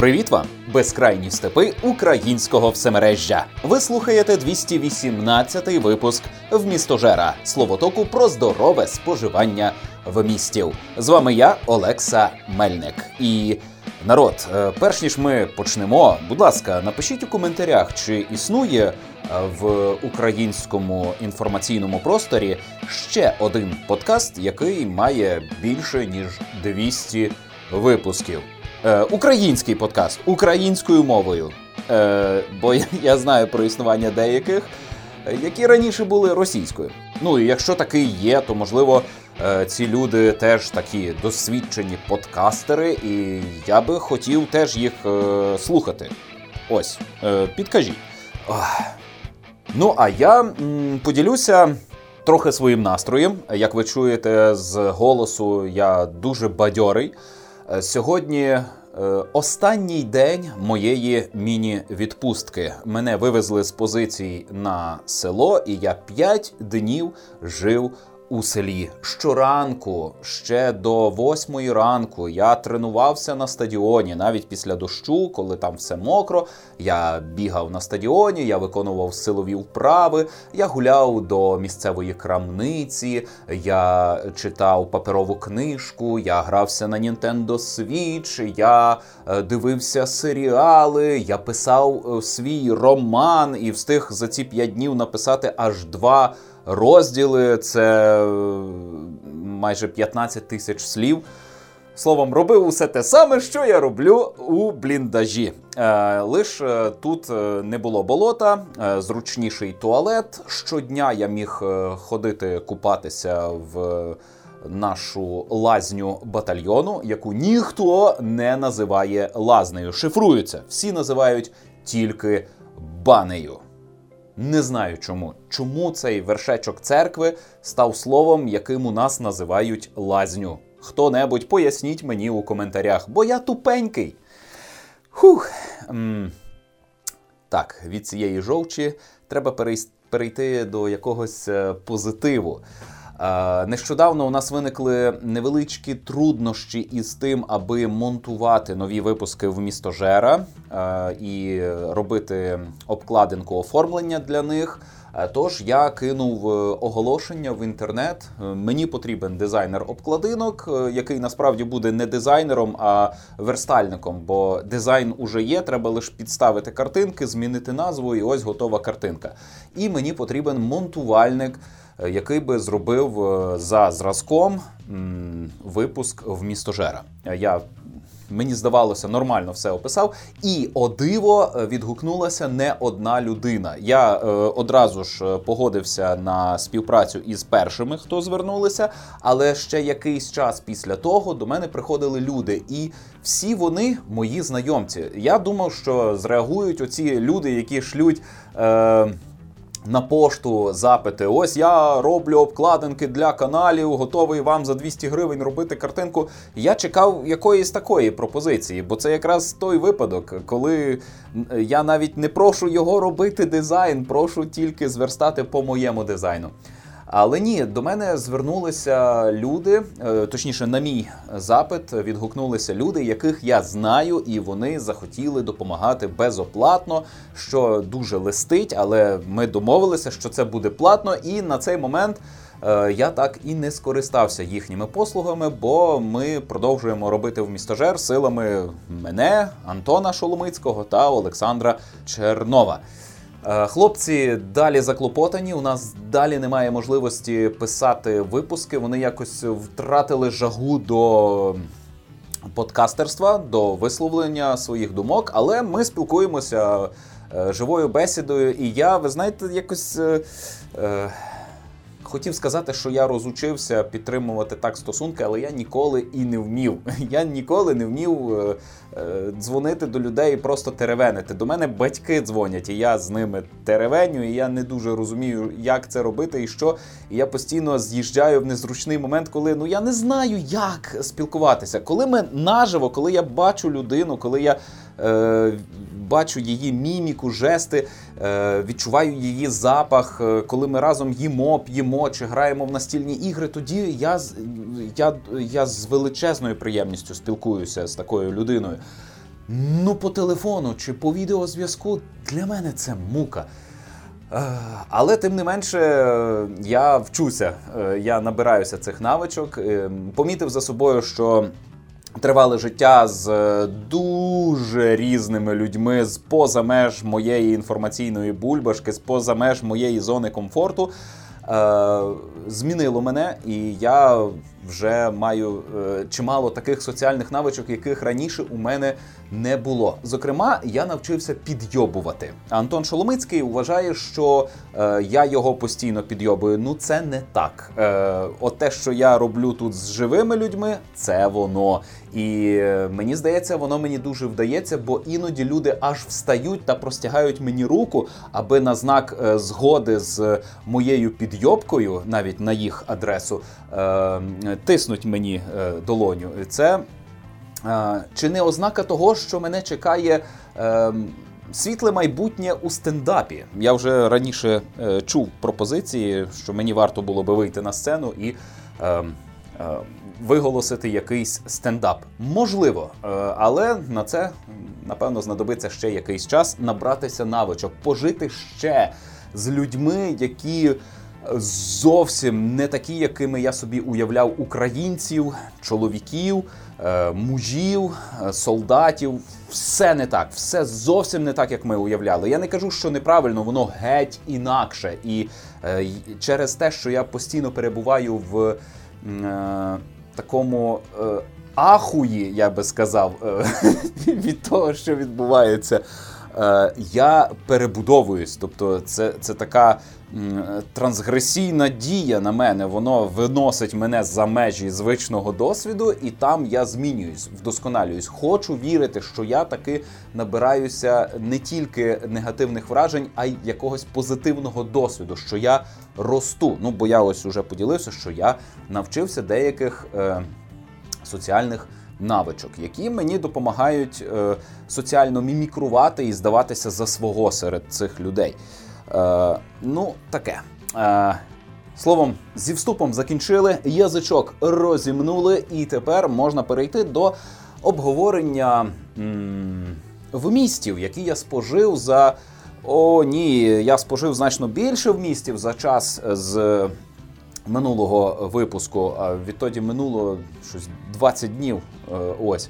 Привіт вам, безкрайні степи українського всемережжя. Ви слухаєте 218-й випуск в містожера словотоку про здорове споживання в містів. З вами я, Олекса Мельник. І народ, е, перш ніж ми почнемо, будь ласка, напишіть у коментарях, чи існує е, в українському інформаційному просторі ще один подкаст, який має більше ніж 200 випусків. Е, Український подкаст українською мовою. Е, Бо я, я знаю про існування деяких, які раніше були російською. Ну і якщо такий є, то можливо е, ці люди теж такі досвідчені подкастери, і я би хотів теж їх е, слухати. Ось, е, підкажіть. Ох. Ну, а я м, поділюся трохи своїм настроєм. Як ви чуєте з голосу, я дуже бадьорий. Е, Сьогодні е, останній день моєї міні-відпустки. Мене вивезли з позицій на село, і я 5 днів жив у селі. Щоранку, ще до восьмої ранку, я тренувався на стадіоні, навіть після дощу, коли там все мокро. Я бігав на стадіоні, я виконував силові вправи, я гуляв до місцевої крамниці, я читав паперову книжку, я грався на Nintendo Switch, я е, дивився серіали, я писав е, свій роман і встиг за ці п'ять днів написати аж два розділи. Це майже 15 тисяч слів. Словом, робив усе те саме, що я роблю у бліндажі. Е, Лиш е, тут е, не було болота, е, зручніший туалет. Щодня я міг ходити купатися в нашу лазню батальйону, яку ніхто не називає лазнею. Шифруються. Всі називають тільки банею. Не знаю чому. Чому цей вершечок церкви став словом, яким у нас називають лазню. Хто-небудь поясніть мені у коментарях, бо я тупенький. Хух. М. Так, від цієї жовчі треба перейти до якогось е, позитиву. Е, Нещодавно у нас виникли невеличкі труднощі із тим, аби монтувати нові випуски в містожера е, і робити обкладинку оформлення для них. Е, Тож я кинув оголошення в інтернет. Мені потрібен дизайнер обкладинок, який насправді буде не дизайнером, а верстальником. Бо дизайн уже є, треба лише підставити картинки, змінити назву, і ось готова картинка. І мені потрібен монтувальник, який би зробив е, за зразком випуск в містожера. Е, Я Мені здавалося, нормально все описав. І о диво е, відгукнулася не одна людина. Я е, одразу ж е, погодився на співпрацю із першими, хто звернулися, але ще якийсь час після того до мене приходили люди, і всі вони мої знайомці. Я думав, що зреагують оці люди, які шлють. Е, на пошту запити. Ось я роблю обкладинки для каналів, готовий вам за 200 гривень робити картинку. Я чекав якоїсь такої пропозиції, бо це якраз той випадок, коли я навіть не прошу його робити дизайн, прошу тільки зверстати по моєму дизайну. Але ні, до мене звернулися люди, е, точніше, на мій запит відгукнулися люди, яких я знаю, і вони захотіли допомагати безоплатно, що дуже листить, але ми домовилися, що це буде платно, і на цей момент. е, Я так і не скористався їхніми послугами, бо ми продовжуємо робити в містожер силами мене, Антона Шоломицького та Олександра Чернова. Е, Хлопці далі заклопотані. У нас далі немає можливості писати випуски. Вони якось втратили жагу до подкастерства, до висловлення своїх думок, але ми спілкуємося е, живою бесідою. І я, ви знаєте, якось. е, Хотів сказати, що я розучився підтримувати так стосунки, але я ніколи і не вмів. Я ніколи не вмів е, е, дзвонити до людей і просто теревенити. До мене батьки дзвонять, і я з ними теревеню, і я не дуже розумію, як це робити і що. І я постійно з'їжджаю в незручний момент, коли ну я не знаю, як спілкуватися. Коли ми наживо, коли я бачу людину, коли я бачу її міміку, жести, е, відчуваю її запах, е, коли ми разом їмо, п'ємо чи граємо в настільні ігри, тоді я, я, я з величезною приємністю спілкуюся з такою людиною. Ну, по телефону чи по відеозв'язку для мене це мука. Е, але тим не менше, я вчуся, е, я набираюся цих навичок. Е, помітив за собою, що тривале життя з дуже різними людьми з поза меж моєї інформаційної бульбашки, з поза меж моєї зони комфорту. Змінило мене, і я вже маю чимало таких соціальних навичок, яких раніше у мене не було. Зокрема, я навчився підйобувати. Антон Шоломицький вважає, що е, я його постійно підйобую. Ну це не так. Е, От те, що я роблю тут з живими людьми, це воно. І е, мені здається, воно мені дуже вдається, бо іноді люди аж встають та простягають мені руку, аби на знак е, згоди з моєю підйобкою, навіть на їх адресу, е, тиснуть мені е, долоню. Це чи не ознака того, що мене чекає е, світле майбутнє у стендапі? Я вже раніше е, чув пропозиції, що мені варто було би вийти на сцену і е, е, виголосити якийсь стендап. Можливо, е, але на це напевно знадобиться ще якийсь час набратися навичок, пожити ще з людьми, які. Зовсім не такі, якими я собі уявляв українців, чоловіків, Е, мужів, е, солдатів. Все не так, все зовсім не так, як ми уявляли. Я не кажу, що неправильно, воно геть інакше. І е, через те, що я постійно перебуваю в такому ахуї, я би сказав, від того, що відбувається. Я перебудовуюсь. Тобто, це це така трансгресійна дія на мене. Воно виносить мене за межі звичного досвіду, і там я змінююсь, вдосконалююсь. Хочу вірити, що я таки набираюся не тільки негативних вражень, а й якогось позитивного досвіду, що я росту. Ну бо я ось уже поділився, що я навчився деяких е, соціальних навичок, які мені допомагають е, соціально мімікрувати і здаватися за свого серед цих людей. Е, Ну, таке. Е, Словом, зі вступом закінчили, язичок розімнули, і тепер можна перейти до обговорення м вмістів, які я спожив за. О, ні, я спожив значно більше вмістів за час з минулого випуску. Відтоді минуло щось 20 днів. Е, ось.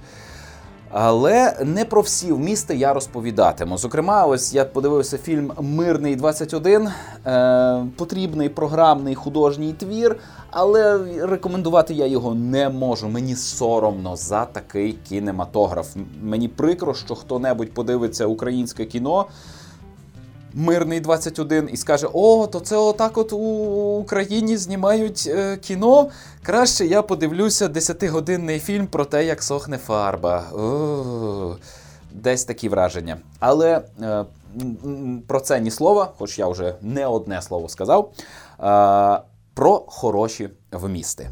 Але не про всі вмісти я розповідатиму. Зокрема, ось я подивився фільм Мирний 21, е, потрібний програмний художній твір, але рекомендувати я його не можу. Мені соромно за такий кінематограф. Мені прикро, що хто-небудь подивиться українське кіно. Мирний 21 і скаже: О, то це отак от у Україні знімають е, кіно. Краще я подивлюся 10-годинний фільм про те, як сохне фарба. О, Десь такі враження. Але е, про це ні слова, хоч я вже не одне слово сказав. Е, про хороші вмісти.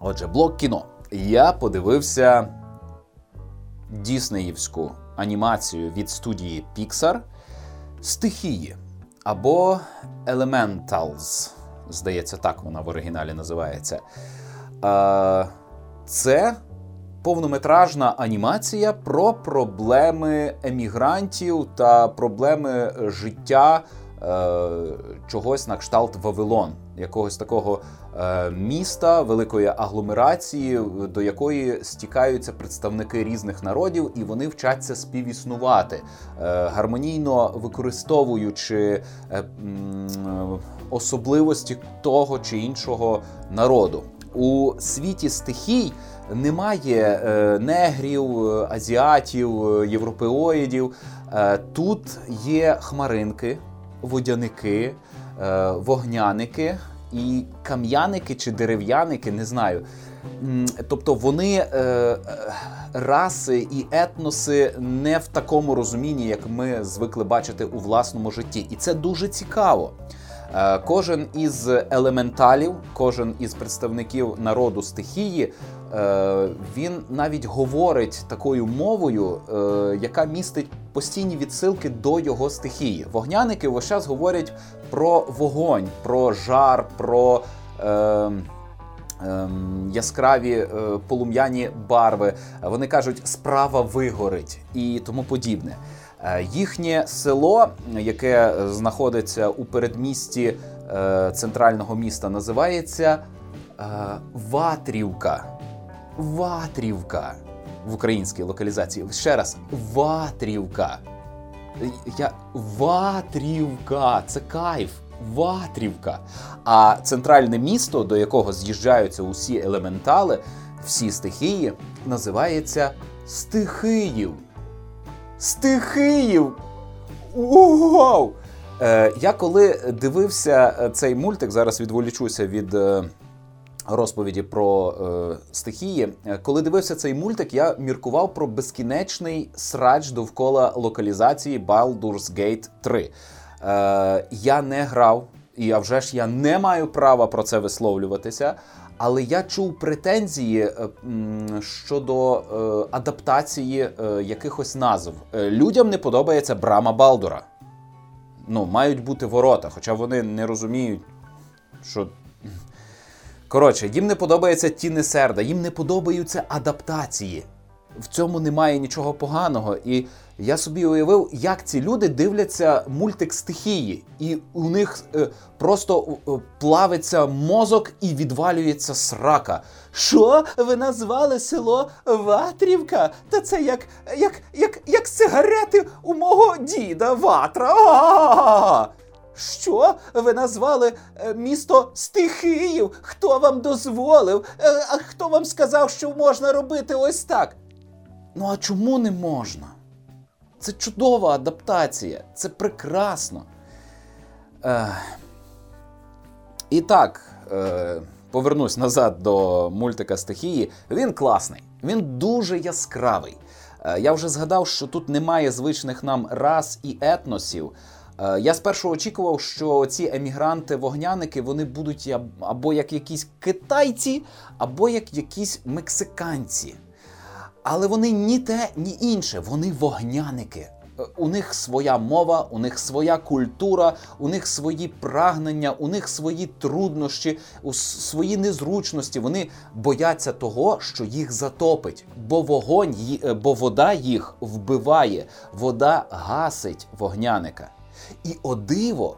Отже, блок кіно. Я подивився Діснеївську анімацію від студії Pixar стихії або Elementals. Здається, так вона в оригіналі називається. Це повнометражна анімація про проблеми емігрантів та проблеми життя чогось на кшталт Вавилон, якогось такого Е, міста, великої агломерації, до якої стікаються представники різних народів, і вони вчаться співіснувати, е, гармонійно використовуючи е, особливості того чи іншого народу. У світі стихій немає негрів, азіатів, європеоїдів. Тут є хмаринки, водяники, вогняники і кам'яники чи дерев'яники, не знаю. Тобто вони е, е, раси і етноси не в такому розумінні, як ми звикли бачити у власному житті. І це дуже цікаво. Е, кожен із елементалів, кожен із представників народу стихії, е, він навіть говорить такою мовою, е, яка містить постійні відсилки до його стихії. Вогняники весь час говорять про вогонь, про жар, про ем, яскраві е, полум'яні барви. Вони кажуть, справа вигорить і тому подібне. Е, їхнє село, яке знаходиться у передмісті е, центрального міста, називається е, Ватрівка. Ватрівка в українській локалізації. Ще раз, Ватрівка. Я Ватрівка. Це кайф. Ватрівка. А центральне місто, до якого з'їжджаються усі елементали, всі стихії, називається Стихиїв. Стихиїв! Вау! Е, Я коли дивився е, цей мультик, зараз відволічуся від е, розповіді про е, стихії. Е, коли дивився цей мультик, я міркував про безкінечний срач довкола локалізації Baldur's Gate 3. Е, Я не грав, і а вже ж я не маю права про це висловлюватися. Але я чув претензії е, щодо е, адаптації якихось назв. Людям не подобається Брама Балдура. Ну, мають бути ворота, хоча вони не розуміють, що. Коротше, їм не подобається Тіни Серда, їм не подобаються адаптації. В цьому немає нічого поганого. І я собі уявив, як ці люди дивляться мультик стихії, і у них е, просто е, плавиться мозок і відвалюється срака. Що ви назвали село Ватрівка? Та це як як, як, як сигарети у мого діда Ватра. А-а-а! Що ви назвали е, місто стихіїв? Хто вам дозволив? Е, а хто вам сказав, що можна робити ось так? Ну а чому не можна? Це чудова адаптація, це прекрасно. Е, І так, е, повернусь назад до мультика стихії. Він класний, він дуже яскравий. Е, Я вже згадав, що тут немає звичних нам рас і етносів. Е, я спершу очікував, що ці емігранти-вогняники вони будуть або як якісь китайці, або як якісь мексиканці. Але вони ні те, ні інше, вони вогняники. Е, у них своя мова, у них своя культура, у них свої прагнення, у них свої труднощі, свої незручності. Вони бояться того, що їх затопить, бо вогонь, е, бо вода їх вбиває, вода гасить вогняника. І о диво,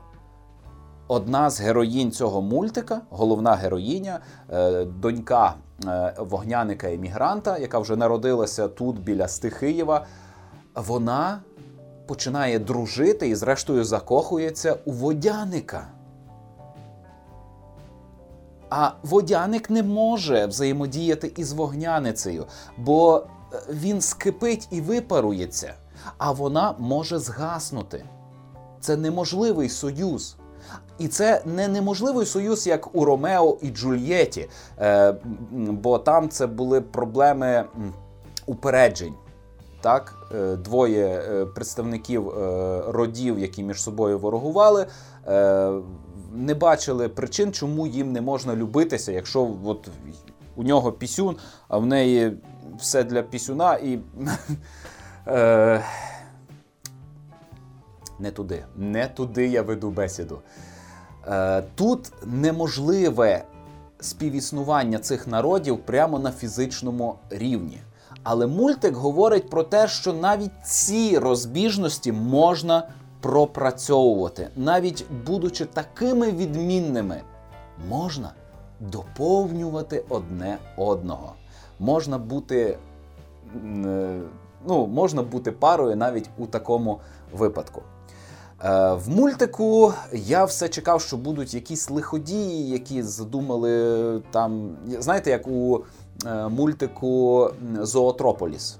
одна з героїнь цього мультика, головна героїня, е, донька е, вогняника емігранта, яка вже народилася тут біля Стихиєва, вона починає дружити і, зрештою, закохується у водяника. А водяник не може взаємодіяти із вогняницею, бо е, він скипить і випарується, а вона може згаснути. Це неможливий союз. І це не неможливий союз, як у Ромео і Джульєті, е, бо там це були проблеми упереджень. Так, е, Двоє е, представників е, родів, які між собою ворогували, не бачили причин, чому їм не можна любитися, якщо от у нього пісюн, а в неї все для пісюна і. Не туди. Не туди я веду бесіду. Е, Тут неможливе співіснування цих народів прямо на фізичному рівні. Але мультик говорить про те, що навіть ці розбіжності можна пропрацьовувати, навіть будучи такими відмінними, можна доповнювати одне одного. Можна бути е, ну, можна бути парою навіть у такому випадку. Е, в мультику я все чекав, що будуть якісь лиходії, які задумали там. Знаєте, як у е, мультику Зоотрополіс.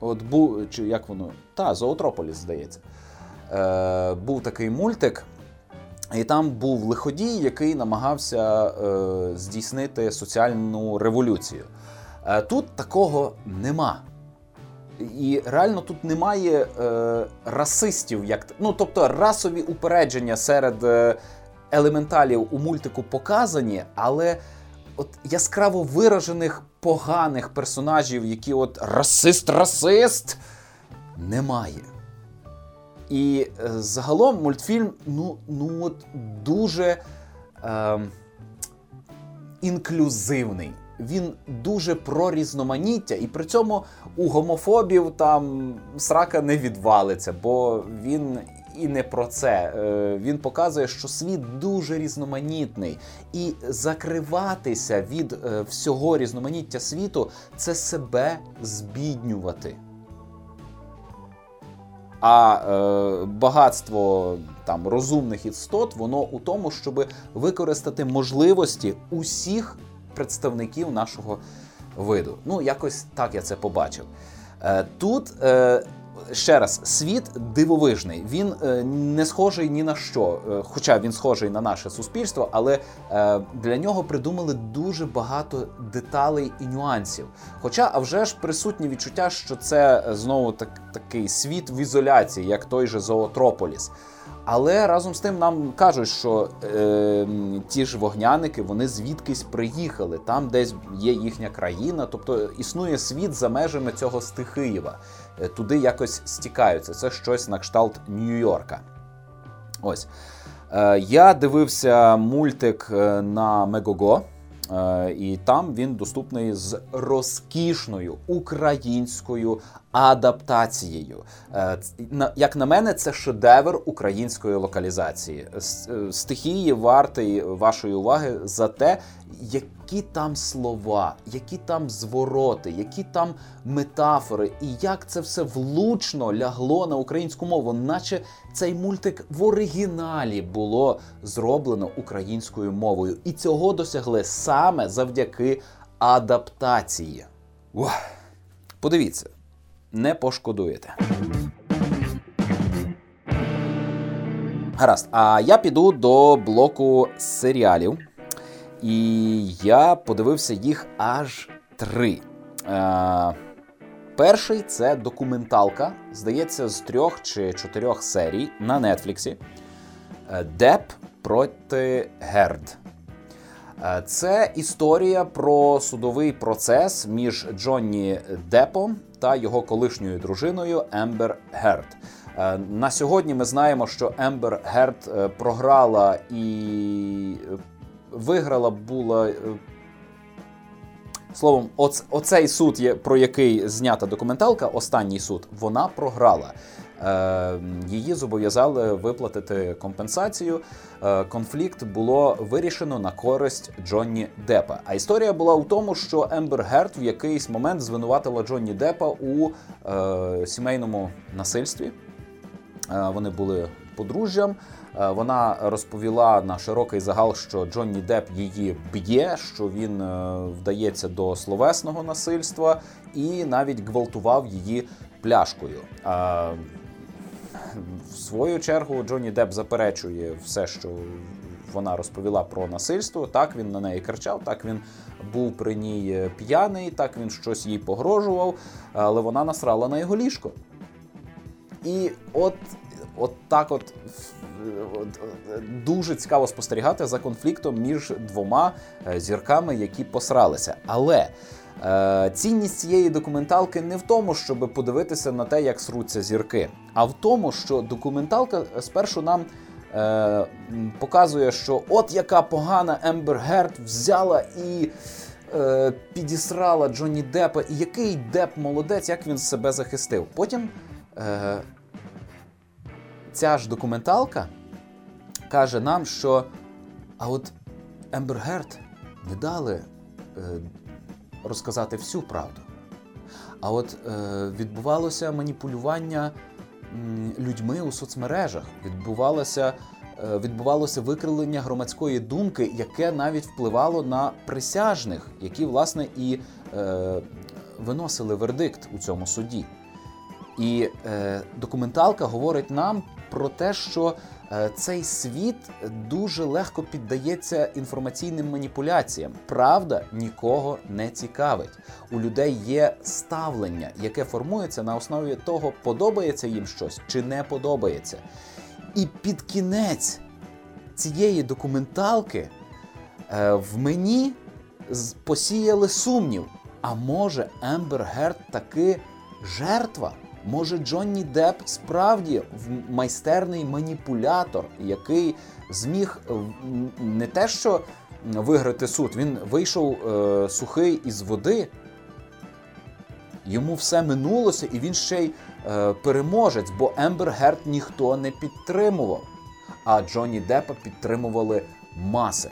От був, чи як воно? Та, Зоотрополіс, здається. Е, Був такий мультик, і там був лиходій, який намагався е, здійснити соціальну революцію. Е, Тут такого нема. І реально тут немає е, расистів, як ну тобто расові упередження серед е, елементалів у мультику показані, але от яскраво виражених поганих персонажів, які от расист-расист, немає. І е, загалом мультфільм ну, ну от дуже. Е, інклюзивний. Він дуже про різноманіття, і при цьому у гомофобів там срака не відвалиться, бо він і не про це. Е, він показує, що світ дуже різноманітний, і закриватися від е, всього різноманіття світу це себе збіднювати. А е, багатство там розумних істот, воно у тому, щоб використати можливості усіх представників нашого виду. Ну, якось так я це побачив. Е, Тут е, ще раз, світ дивовижний. Він е, не схожий ні на що, хоча він схожий на наше суспільство, але для нього придумали дуже багато деталей і нюансів. Хоча, а вже ж присутні відчуття, що це знову так, такий світ в ізоляції, як той же Зоотрополіс. Але разом з тим нам кажуть, що е, ті ж вогняники вони звідкись приїхали, там десь є їхня країна, тобто існує світ за межами цього Стихиєва. Е, туди якось стікаються. Це щось на кшталт Нью-Йорка. Ось. Е, я дивився мультик е, на Мегого. І там він доступний з розкішною українською адаптацією. Як на мене, це шедевр української локалізації. Стихії вартий вашої уваги за те, які там слова, які там звороти, які там метафори, і як це все влучно лягло на українську мову, наче цей мультик в оригіналі було зроблено українською мовою. І цього досягли саме завдяки адаптації. Ух. Подивіться, не пошкодуєте. Гаразд, а я піду до блоку серіалів. І я подивився їх аж три. Е, Перший це документалка, здається, з трьох чи чотирьох серій на Нетфліксі. Е, Деп проти Герд. Е, це історія про судовий процес між Джонні Депом та його колишньою дружиною Ембер Герд. Е, на сьогодні ми знаємо, що Ембер Герд програла і виграла була. Е, словом, оц, оцей суд, про який знята документалка, останній суд, вона програла. Е, Її зобов'язали виплатити компенсацію. Е, Конфлікт було вирішено на користь Джонні Депа. А історія була у тому, що Ембер Герт в якийсь момент звинуватила Джонні Депа у е, сімейному насильстві. Е, Вони були подружжям. Е, вона розповіла на широкий загал, що Джонні Деп її б'є, що він е, вдається до словесного насильства і навіть гвалтував її пляшкою. В свою чергу Джонні Деп заперечує все, що вона розповіла про насильство. Так він на неї кричав, так він був при ній п'яний, так він щось їй погрожував, але вона насрала на його ліжко. І от от так от дуже цікаво спостерігати за конфліктом між двома е, зірками, які посралися. Але цінність цієї документалки не в тому, щоб подивитися на те, як сруться зірки, а в тому, що документалка спершу нам. Е, показує, що от яка погана Ембер Герт взяла і е, підісрала Джонні Деппа, і який Деп молодець, як він себе захистив. Потім е, ця ж документалка каже нам, що а от Ембер Герт не дали е, розказати всю правду. А от е, відбувалося маніпулювання людьми у соцмережах, відбувалося е, відбувалося викривлення громадської думки, яке навіть впливало на присяжних, які, власне, і е, виносили вердикт у цьому суді. І е, документалка говорить нам про те, що цей світ дуже легко піддається інформаційним маніпуляціям. Правда нікого не цікавить. У людей є ставлення, яке формується на основі того, подобається їм щось чи не подобається. І під кінець цієї документалки е, в мені посіяли сумнів. А може Ембер Герд таки жертва? Може, Джонні Депп справді майстерний маніпулятор, який зміг не те, що виграти суд. Він вийшов е, сухий із води. Йому все минулося, і він ще й е, переможець, бо Ембер Герд ніхто не підтримував. А Джонні Деппа підтримували маси.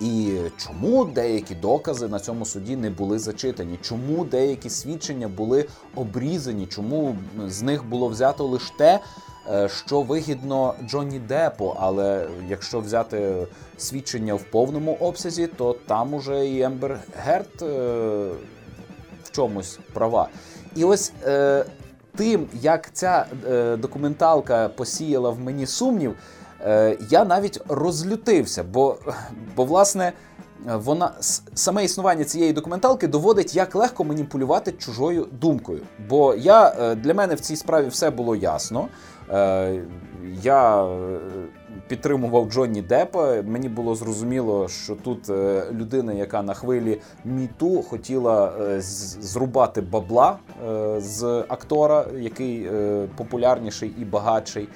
І чому деякі докази на цьому суді не були зачитані? Чому деякі свідчення були обрізані? Чому з них було взято лише те, е, що вигідно Джонні Депо? Але якщо взяти свідчення в повному обсязі, то там уже і Ембер Герт е, в чомусь права. І ось е, тим, як ця е, документалка посіяла в мені сумнів. Е, я навіть розлютився, бо, бо власне. Вона саме існування цієї документалки доводить, як легко маніпулювати чужою думкою. Бо я е, для мене в цій справі все було ясно. Е, я підтримував Джонні Деппа. Мені було зрозуміло, що тут людина, яка на хвилі міту хотіла зрубати бабла з актора, який популярніший і багатший.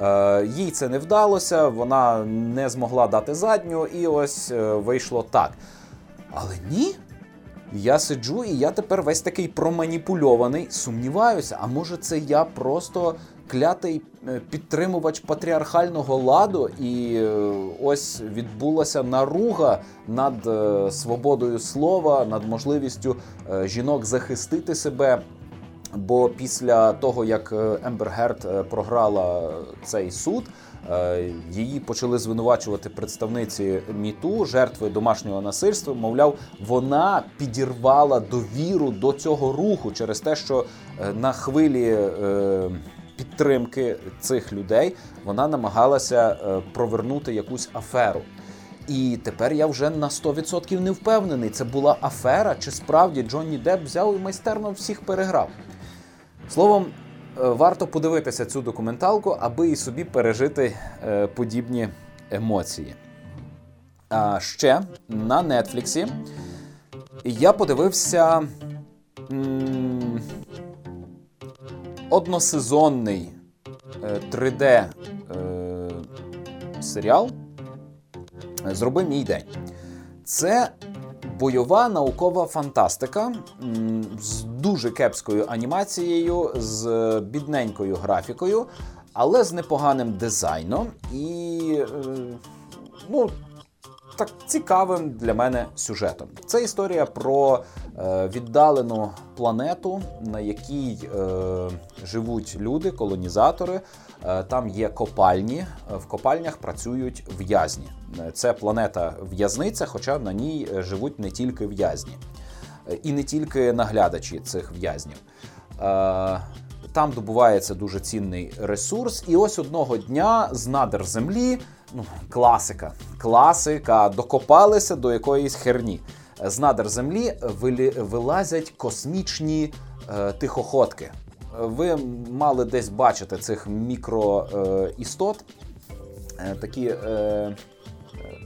Е, їй це не вдалося, вона не змогла дати задню, і ось е, вийшло так. Але ні. Я сиджу, і я тепер весь такий проманіпульований, сумніваюся, а може це я просто клятий е, підтримувач патріархального ладу, і ось відбулася наруга над свободою слова, над можливістю жінок захистити себе. Бо після того, як е, Ембер Герт е, програла цей суд, е, її почали звинувачувати представниці міту, жертви домашнього насильства. Мовляв, вона підірвала довіру до цього руху через те, що на хвилі. Підтримки цих людей вона намагалася провернути якусь аферу. І тепер я вже на 100% не впевнений, це була афера, чи справді Джонні Депп взяв і майстерно всіх переграв. Словом, е, варто подивитися цю документалку, аби і собі пережити е, подібні емоції. А ще на Нетфліксі я подивився односезонний 3D е, серіал Зроби мій день. Це бойова наукова фантастика з дуже кепською анімацією, з бідненькою графікою, але з непоганим дизайном і е, ну, так цікавим для мене сюжетом. Це історія про е, віддалену планету, на якій е, живуть люди, колонізатори. Е, там є копальні, в копальнях працюють в'язні. Це планета в'язниця, хоча на ній живуть не тільки в'язні, і не тільки наглядачі цих в'язнів. Е, там добувається дуже цінний ресурс, і ось одного дня з надр землі, ну класика, класика, докопалися до якоїсь херні. З надр землі вилазять космічні е, тихоходки ви мали десь бачити цих мікроістот, е, такі е,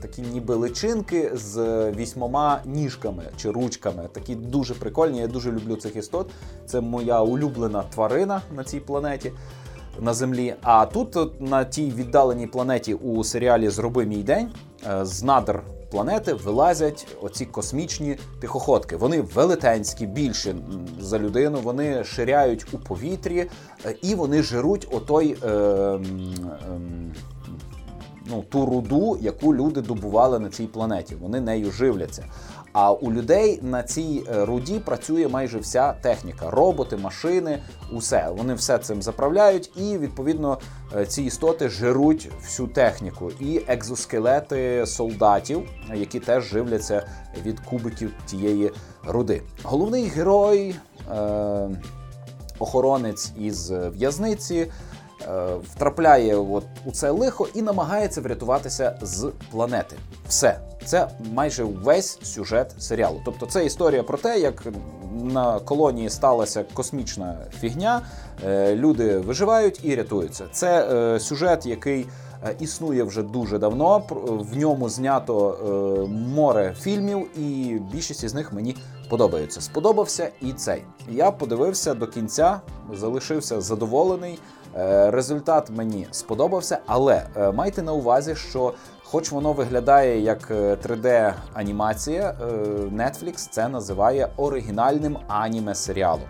такі ніби личинки з вісьмома ніжками чи ручками. Такі дуже прикольні. Я дуже люблю цих істот. Це моя улюблена тварина на цій планеті. На землі, а тут на тій віддаленій планеті у серіалі Зроби мій день е, з надр планети вилазять оці космічні тихоходки. Вони велетенські, більші за людину. Вони ширяють у повітрі е, і вони жируть отой. Е, е, Ну, ту руду, яку люди добували на цій планеті, вони нею живляться. А у людей на цій е, руді працює майже вся техніка: роботи, машини, усе. Вони все цим заправляють, і відповідно е, ці істоти жируть всю техніку і екзоскелети солдатів, які теж живляться від кубиків тієї руди. Головний герой. Е- Охоронець із в'язниці Е, втрапляє от у це лихо і намагається врятуватися з планети. Все, це майже весь сюжет серіалу. Тобто, це історія про те, як на колонії сталася космічна фігня, е, люди виживають і рятуються. Це е, сюжет, який. Існує вже дуже давно. В ньому знято море фільмів, і більшість із них мені подобаються. Сподобався і цей. Я подивився до кінця, залишився задоволений. Результат мені сподобався, але майте на увазі, що хоч воно виглядає як 3D-анімація, Netflix це називає оригінальним аніме серіалом.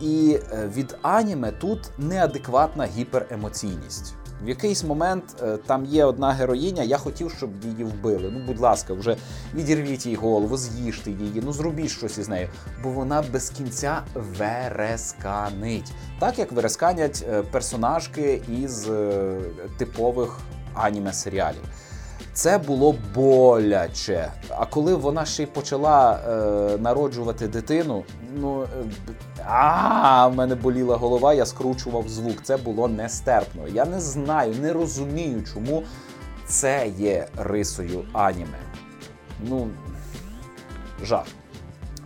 І від аніме тут неадекватна гіперемоційність. В якийсь момент е, там є одна героїня, я хотів, щоб її вбили. Ну, будь ласка, вже відірвіть їй голову, з'їжте її, ну зробіть щось із нею, бо вона без кінця вересканить. Так як вересканять е, персонажки із е, типових аніме-серіалів. Це було боляче. А коли вона ще й почала е, народжувати дитину, ну е, а в мене боліла голова, я скручував звук. Це було нестерпно. Я не знаю, не розумію, чому це є рисою аніме. Ну, жах.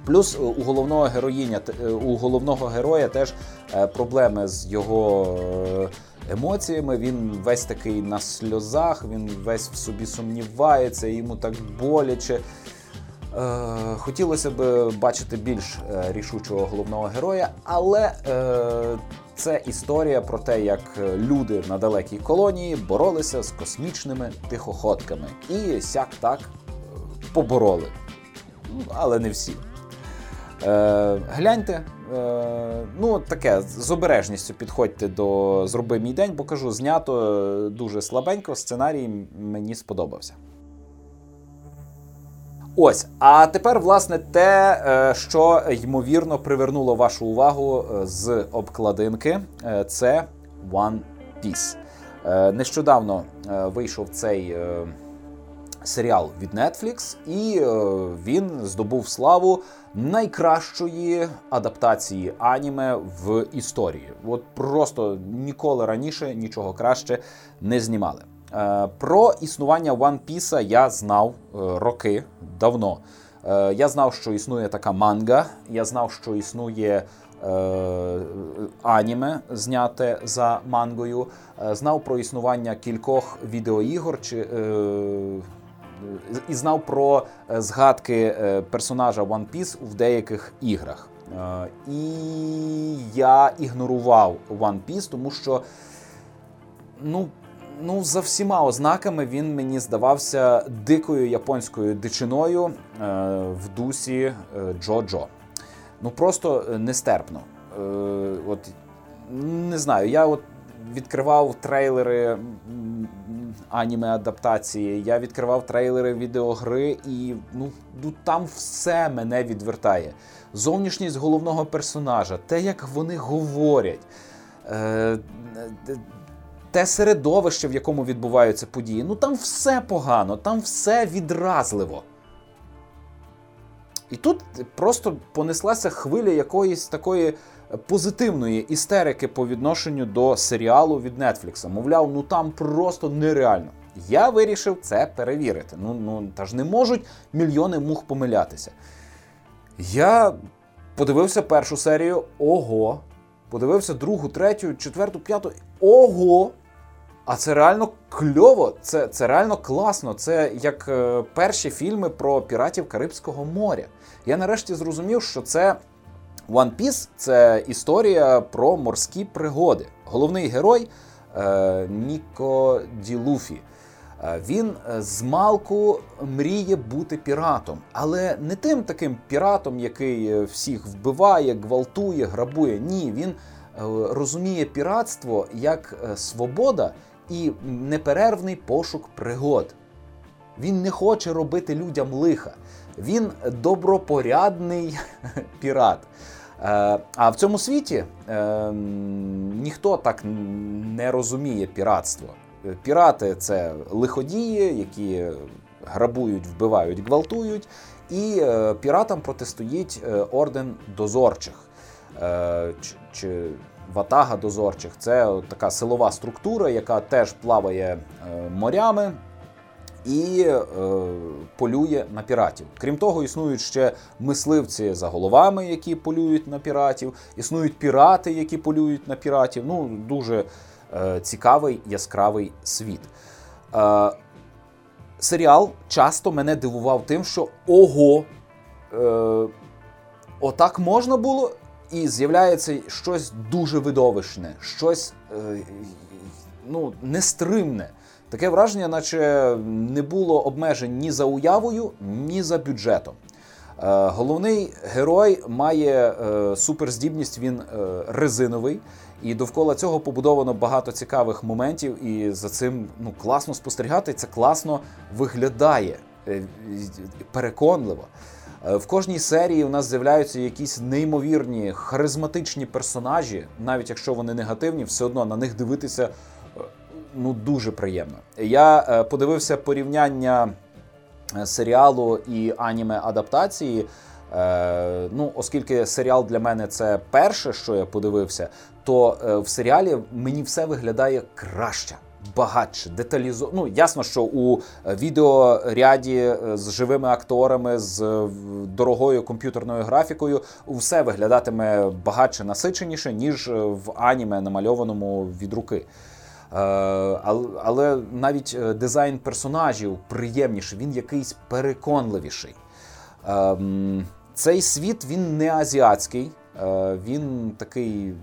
Плюс е, у головного героїня е, у головного героя теж е, проблеми з його емоціями. Він весь такий на сльозах, він весь в собі сумнівається, йому так боляче. Е, хотілося б бачити більш е, рішучого головного героя, але е, це історія про те, як люди на далекій колонії боролися з космічними тихоходками. І сяк так побороли. Але не всі. Е, Гляньте, е, ну таке з обережністю підходьте до Зроби мій день, бо кажу, знято дуже слабенько. Сценарій мені сподобався. Ось, а тепер, власне, те, е, що ймовірно привернуло вашу увагу е, з обкладинки, е, це One Piece. Нещодавно вийшов цей серіал від Netflix, і він здобув славу найкращої адаптації аніме в історії. От просто ніколи раніше нічого краще не знімали. Е, про існування One Piece я знав е, роки давно. Е, я знав, що існує така манга, я знав, що існує е, аніме, зняте за мангою, знав про існування кількох відеоігор чи, е, і знав про згадки персонажа One Piece в деяких іграх. Е, і я ігнорував One Piece, тому що. Ну, ну, за всіма ознаками він мені здавався дикою японською дичиною е, в дусі е, Джо-Джо. Ну просто е, нестерпно. Е, от Не знаю, я от відкривав трейлери аніме адаптації, я відкривав трейлери відеогри, і ну, ну там все мене відвертає. Зовнішність головного персонажа, те, як вони говорять. Е, те середовище, в якому відбуваються події, ну там все погано, там все відразливо. І тут просто понеслася хвиля якоїсь такої позитивної істерики по відношенню до серіалу від Netflix. Мовляв, ну там просто нереально. Я вирішив це перевірити. Ну, ну та ж не можуть мільйони мух помилятися. Я подивився першу серію, ого. Подивився другу, третю, четверту, п'яту. Ого! А це реально кльово, це це реально класно. Це як е, перші фільми про піратів Карибського моря. Я нарешті зрозумів, що це One Piece – це історія про морські пригоди. Головний герой е, Ніко Ді Луфі. Е, він е, з малку мріє бути піратом, але не тим таким піратом, який всіх вбиває, гвалтує, грабує. Ні, він розуміє піратство як свобода і неперервний пошук пригод. Він не хоче робити людям лиха. Він добропорядний пірат. Е, а в цьому світі е, ніхто так не розуміє піратство. Пірати це лиходії, які грабують, вбивають, гвалтують, і е, піратам протистоїть орден дозорчих. Чи ватага дозорчих це така силова структура, яка теж плаває е, морями. І е, полює на піратів. Крім того, існують ще мисливці за головами, які полюють на піратів. Існують пірати, які полюють на піратів. Ну, дуже е, цікавий яскравий світ. Е, серіал часто мене дивував тим, що ого, е, отак можна було і з'являється щось дуже видовищне, щось ну, нестримне. Таке враження, наче не було обмежень ні за уявою, ні за бюджетом. Е, головний герой має е, суперздібність, він е, резиновий, і довкола цього побудовано багато цікавих моментів. І за цим ну класно спостерігати. Це класно виглядає переконливо. В кожній серії у нас з'являються якісь неймовірні харизматичні персонажі, навіть якщо вони негативні, все одно на них дивитися ну дуже приємно. Я подивився порівняння. Е, серіалу і аніме адаптації. Е, ну, Оскільки серіал для мене це перше, що я подивився, то е, в серіалі мені все виглядає краще. Багатше, деталізо... Ну, ясно, що у відеоряді з живими акторами, з дорогою комп'ютерною графікою, все виглядатиме багатше насиченіше, ніж в аніме, намальованому від руки. Е, але навіть е, дизайн персонажів приємніший, він якийсь переконливіший. Ем, цей світ він не азіатський, е, він такий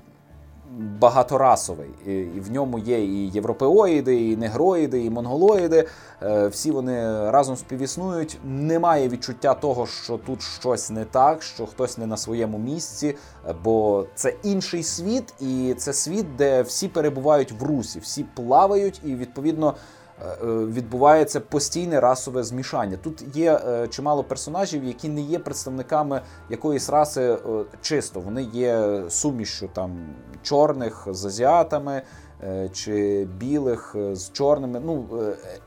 багаторасовий. І в ньому є і європеоїди, і негроїди, і монголоїди. Е, всі вони разом співіснують. Немає відчуття того, що тут щось не так, що хтось не на своєму місці, бо це інший світ, і це світ, де всі перебувають в русі, всі плавають, і відповідно. Е, е, відбувається постійне расове змішання. Тут є е, чимало персонажів, які не є представниками якоїсь раси чисто. Вони є сумішю там чорних з азіатами. Чи білих з чорними, ну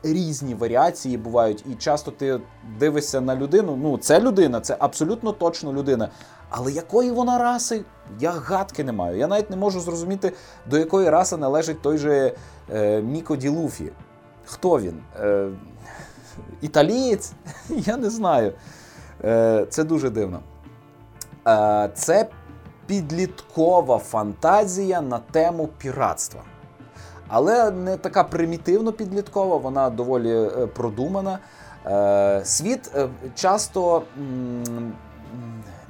різні варіації бувають, і часто ти дивишся на людину. Ну, це людина, це абсолютно точно людина. Але якої вона раси, я гадки не маю. Я навіть не можу зрозуміти, до якої раси належить той же Міко Ді Луфі. Хто він? Е, Італієць? Я не знаю. Е, Це дуже дивно. Е, Це підліткова фантазія на тему піратства. Але не така примітивно підліткова, вона доволі е, продумана. Е, Світ е, часто. М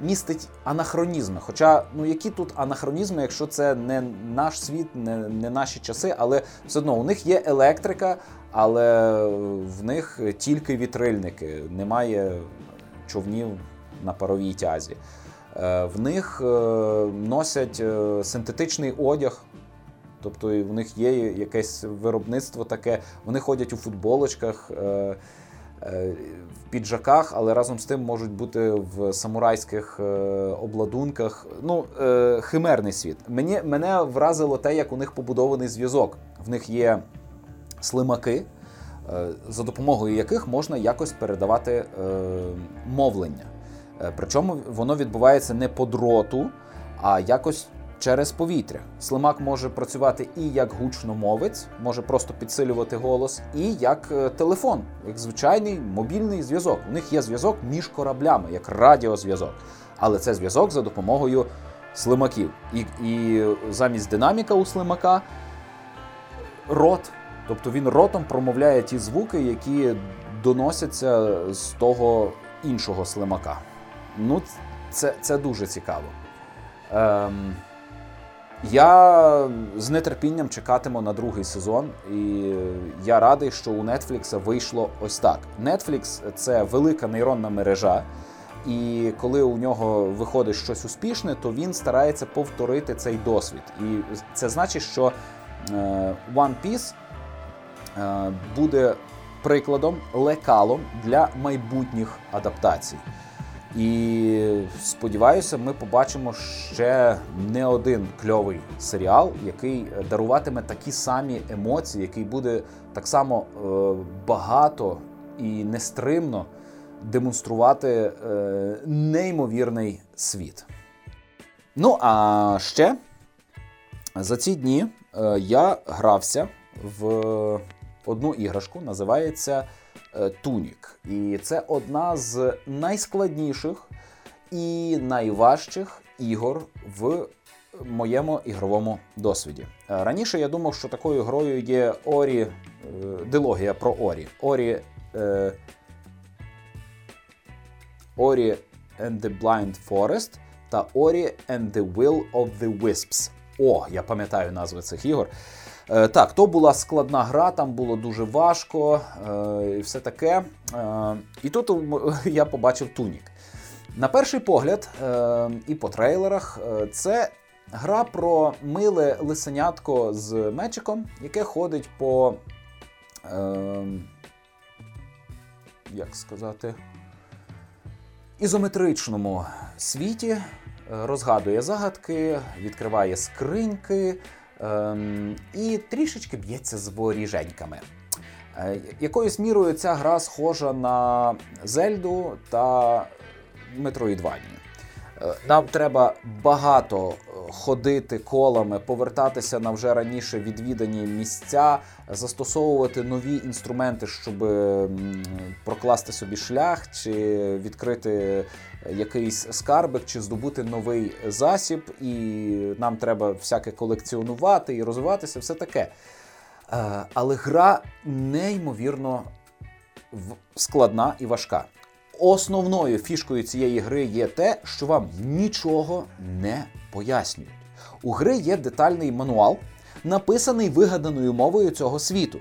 містить анахронізми. Хоча, ну які тут анахронізми, якщо це не наш світ, не не наші часи, але все одно у них є електрика, але в них тільки вітрильники, немає човнів на паровій тязі. Е, в них е, носять е, синтетичний одяг. Тобто в них є якесь виробництво таке, вони ходять у футболочках. Е, в піджаках, але разом з тим можуть бути в самурайських е, обладунках. Ну, е, химерний світ. Мені, Мене вразило те, як у них побудований зв'язок. В них є слимаки, за допомогою яких можна якось передавати мовлення. Причому воно відбувається не по дроту, а якось через повітря. Слимак може працювати і як гучномовець, може просто підсилювати голос, і як е, телефон, як звичайний мобільний зв'язок. У них є зв'язок між кораблями, як радіозв'язок. Але це зв'язок за допомогою слимаків. І, І замість динаміка у слимака рот. Тобто він ротом промовляє ті звуки, які доносяться з того іншого слимака. Ну, це це дуже цікаво. Ем, я з нетерпінням чекатиму на другий сезон, і я радий, що у Netflix вийшло ось так. Netflix – це велика нейронна мережа, і коли у нього виходить щось успішне, то він старається повторити цей досвід. І це значить, що е, One Piece е, буде прикладом, лекалом для майбутніх адаптацій. І сподіваюся, ми побачимо ще не один кльовий серіал, який даруватиме такі самі емоції, який буде так само е, багато і нестримно демонструвати е, неймовірний світ. Ну, а ще за ці дні е, я грався в одну іграшку, називається. Е, Тунік. І це одна з найскладніших і найважчих ігор в моєму ігровому досвіді. Е, раніше я думав, що такою грою є Орі, е, дилогія про Орі. Орі Орі and the Blind Forest. та Ori and the Will of the Wisps. О, я пам'ятаю назви цих ігор. Е, так, то була складна гра, там було дуже важко е, і все таке. Е, і тут я побачив Тунік. На перший погляд, і по трейлерах, це гра про миле лисенятко з мечиком, яке ходить по. Як сказати, ізометричному світі, розгадує загадки, відкриває скриньки, ем, і трішечки б'ється з воріженьками. Е, якоюсь мірою ця гра схожа на Зельду та Метроїдванію. Е, нам треба багато е, ходити колами, повертатися на вже раніше відвідані місця, застосовувати нові інструменти, щоб прокласти собі шлях, чи відкрити якийсь скарбик, чи здобути новий засіб, і нам треба всяке колекціонувати і розвиватися, все таке. Е, але гра неймовірно складна і важка. Основною фішкою цієї гри є те, що вам нічого не пояснюють. У гри є детальний мануал, написаний вигаданою мовою цього світу.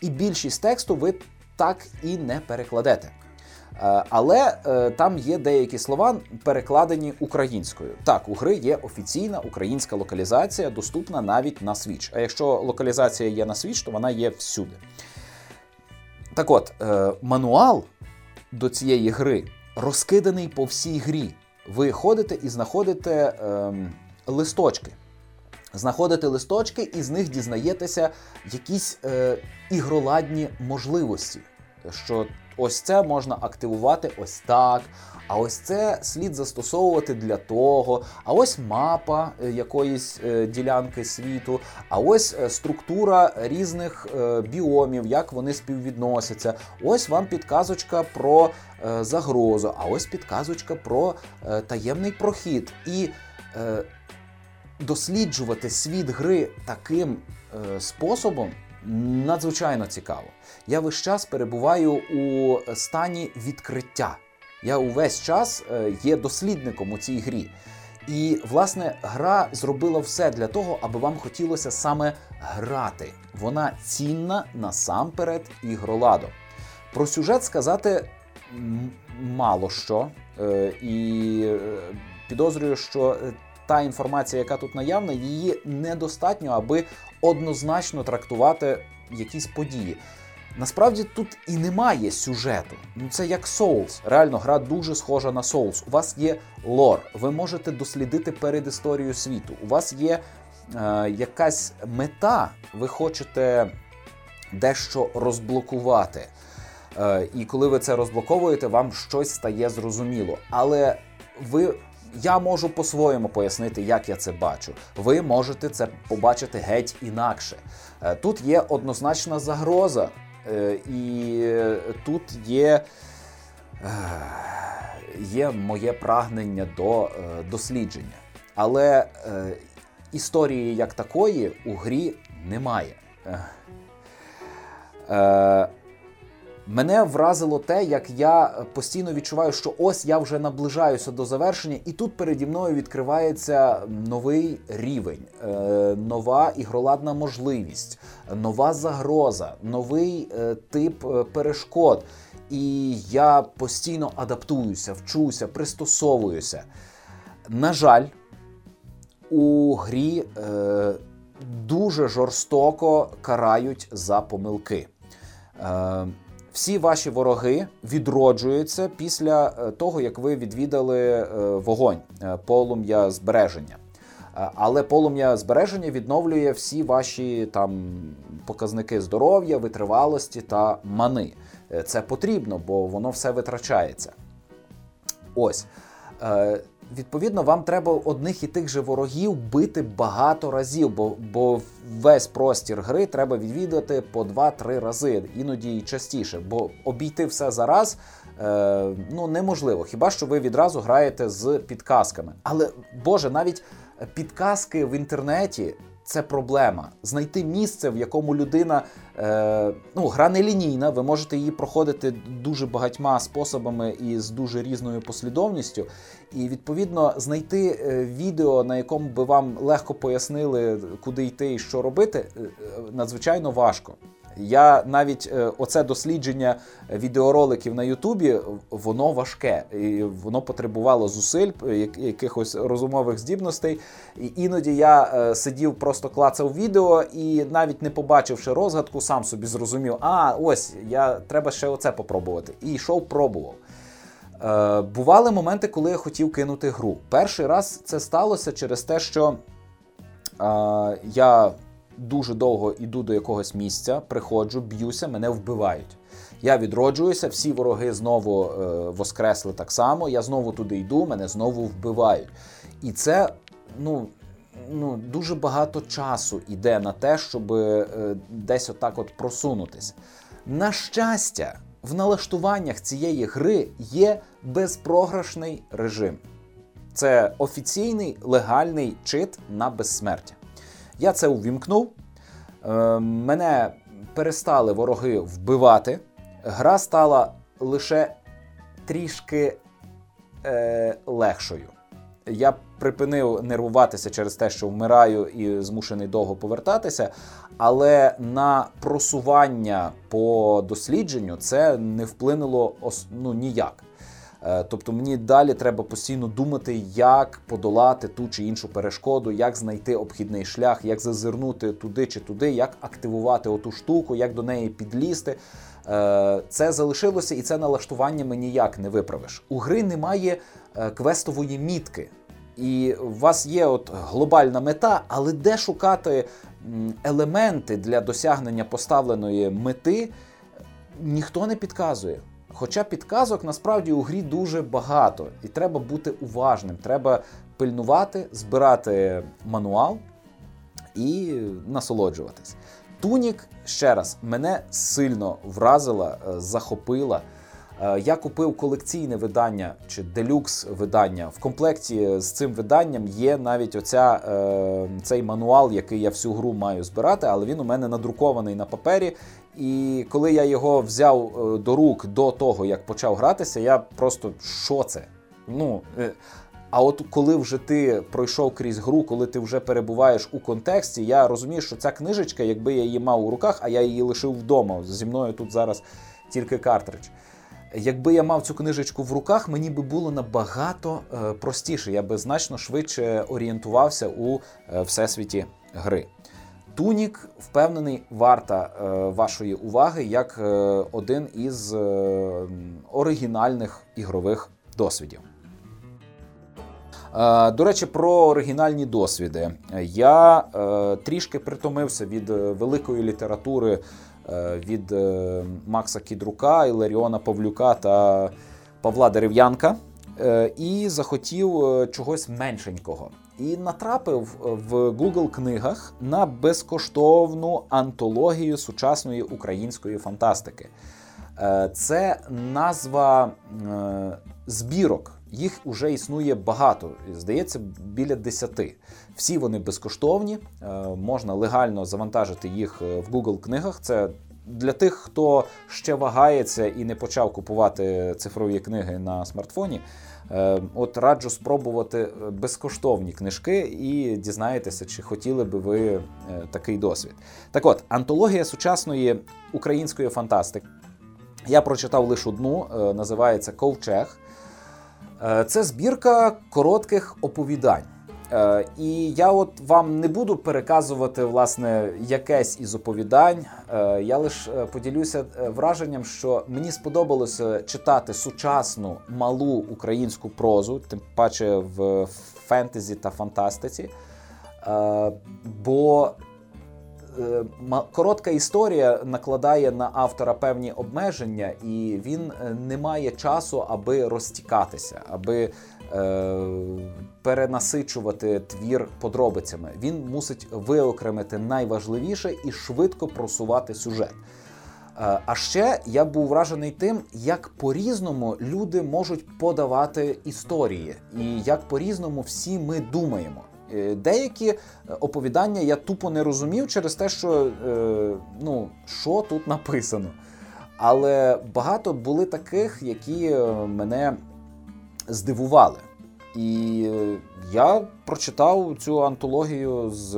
І більшість тексту ви так і не перекладете. Е, але е, там є деякі слова перекладені українською. Так, у гри є офіційна українська локалізація, доступна навіть на Switch. А якщо локалізація є на Switch, то вона є всюди. Так от, е, мануал до цієї гри розкиданий по всій грі. Ви ходите і знаходите ем, листочки. Знаходите листочки і з них дізнаєтеся якісь е, ігроладні можливості. Що ось це можна активувати ось так. А ось це слід застосовувати для того. А ось мапа е, якоїсь е, ділянки світу, а ось е, структура різних біомів, як вони співвідносяться. Ось вам підказочка про загрозу, а ось підказочка про таємний прохід. І досліджувати світ гри таким способом надзвичайно цікаво. Я весь час перебуваю у стані відкриття. Я увесь час е, є дослідником у цій грі. І, власне, гра зробила все для того, аби вам хотілося саме грати. Вона цінна насамперед ігроладом. Про сюжет сказати мало що. Е, і е, підозрюю, що та інформація, яка тут наявна, її недостатньо, аби однозначно трактувати якісь події. Насправді тут і немає сюжету. Ну це як Souls. Реально, гра дуже схожа на Souls. У вас є лор, ви можете дослідити перед історією світу. У вас є е, якась мета, ви хочете дещо розблокувати. Е, І коли ви це розблоковуєте, вам щось стає зрозуміло. Але ви. Я можу по-своєму пояснити, як я це бачу. Ви можете це побачити геть інакше. Е, тут є однозначна загроза і тут є е, є моє прагнення до е, дослідження. Але історії як такої у грі немає. Мене вразило те, як я постійно відчуваю, що ось я вже наближаюся до завершення, і тут переді мною відкривається новий рівень, е, нова ігроладна можливість, нова загроза, новий е, тип е, перешкод. І я постійно адаптуюся, вчуся, пристосовуюся. На жаль, у грі дуже жорстоко карають за помилки. Всі ваші вороги відроджуються після е, того, як ви відвідали е, вогонь, е, полум'я збереження. Але полум'я збереження відновлює всі ваші там показники здоров'я, витривалості та мани. Це потрібно, бо воно все витрачається. Ось. Відповідно, вам треба одних і тих же ворогів бити багато разів, бо бо весь простір гри треба відвідати по 2-3 рази, іноді і частіше, бо обійти все зараз е, ну неможливо. Хіба що ви відразу граєте з підказками? Але Боже, навіть підказки в інтернеті це проблема. Знайти місце, в якому людина е, ну, гра не лінійна, ви можете її проходити дуже багатьма способами і з дуже різною послідовністю. І відповідно знайти е, відео, на якому би вам легко пояснили, куди йти і що робити, е, надзвичайно важко. Я навіть е, оце дослідження відеороликів на Ютубі, воно важке, і воно потребувало зусиль, якихось розумових здібностей. І Іноді я е, сидів, просто клацав відео і навіть не побачивши розгадку, сам собі зрозумів, а ось я треба ще оце попробувати. І йшов, пробував. Е, бували моменти, коли я хотів кинути гру. Перший раз це сталося через те, що е, я дуже довго йду до якогось місця, приходжу, б'юся, мене вбивають. Я відроджуюся, всі вороги знову е, воскресли так само. Я знову туди йду, мене знову вбивають. І це ну, ну, дуже багато часу йде на те, щоб е, десь отак от просунутися. На щастя, в налаштуваннях цієї гри є безпрограшний режим. Це офіційний легальний чит на безсмертя. Я це увімкнув. Е, мене перестали вороги вбивати. Гра стала лише трішки е, легшою. Я припинив нервуватися через те, що вмираю і змушений довго повертатися. Але на просування по дослідженню це не вплинуло ну, ніяк. Е, тобто мені далі треба постійно думати, як подолати ту чи іншу перешкоду, як знайти обхідний шлях, як зазирнути туди чи туди, як активувати оту штуку, як до неї підлізти. Е, це залишилося, і це налаштування ми ніяк не виправиш. У гри немає е, квестової мітки. І у вас є от глобальна мета, але де шукати елементи для досягнення поставленої мети, ніхто не підказує. Хоча підказок насправді у грі дуже багато, і треба бути уважним. Треба пильнувати, збирати мануал і насолоджуватись. Тунік ще раз мене сильно вразила, е, захопила. Е, я купив колекційне видання чи делюкс видання. В комплекті з цим виданням є навіть оця, е, цей мануал, який я всю гру маю збирати, але він у мене надрукований на папері. І коли я його взяв е, до рук до того, як почав гратися, я просто що це? Ну, а от коли вже ти пройшов крізь гру, коли ти вже перебуваєш у контексті, я розумію, що ця книжечка, якби я її мав у руках, а я її лишив вдома. Зі мною тут зараз тільки картридж. Якби я мав цю книжечку в руках, мені би було набагато е, простіше. Я би значно швидше орієнтувався у е, всесвіті гри. Тунік, впевнений, варта е, вашої уваги як один із оригінальних ігрових досвідів. До речі, про оригінальні досвіди. Я трішки притомився від великої літератури Е, від е, Макса Кідрука, Іларіона Павлюка та Павла Дерев'янка. Е, і захотів чогось меншенького. І натрапив в Google книгах на безкоштовну антологію сучасної української фантастики. Це назва збірок. Їх вже існує багато, здається, біля десяти. Всі вони безкоштовні, е, можна легально завантажити їх е, в Google книгах. Це для тих, хто ще вагається і не почав купувати цифрові книги на смартфоні. Е, от раджу спробувати безкоштовні книжки і дізнаєтеся, чи хотіли би ви такий досвід. Так от, антологія сучасної української фантастики. Я прочитав лише одну, називається Ковчег. Це збірка коротких оповідань. Е, і я от вам не буду переказувати власне якесь із оповідань. Е, я лише е, поділюся враженням, що мені сподобалося читати сучасну малу українську прозу, тим паче в фентезі та фантастиці. Бо коротка історія накладає на автора певні обмеження, і він не має часу, аби розтікатися, аби Е, перенасичувати твір подробицями. Він мусить виокремити найважливіше і швидко просувати сюжет. Е, а ще я був вражений тим, як по-різному люди можуть подавати історії, і як по-різному всі ми думаємо. Деякі оповідання я тупо не розумів через те, що ну, що тут написано. Але багато були таких, які мене здивували. І я прочитав цю антологію з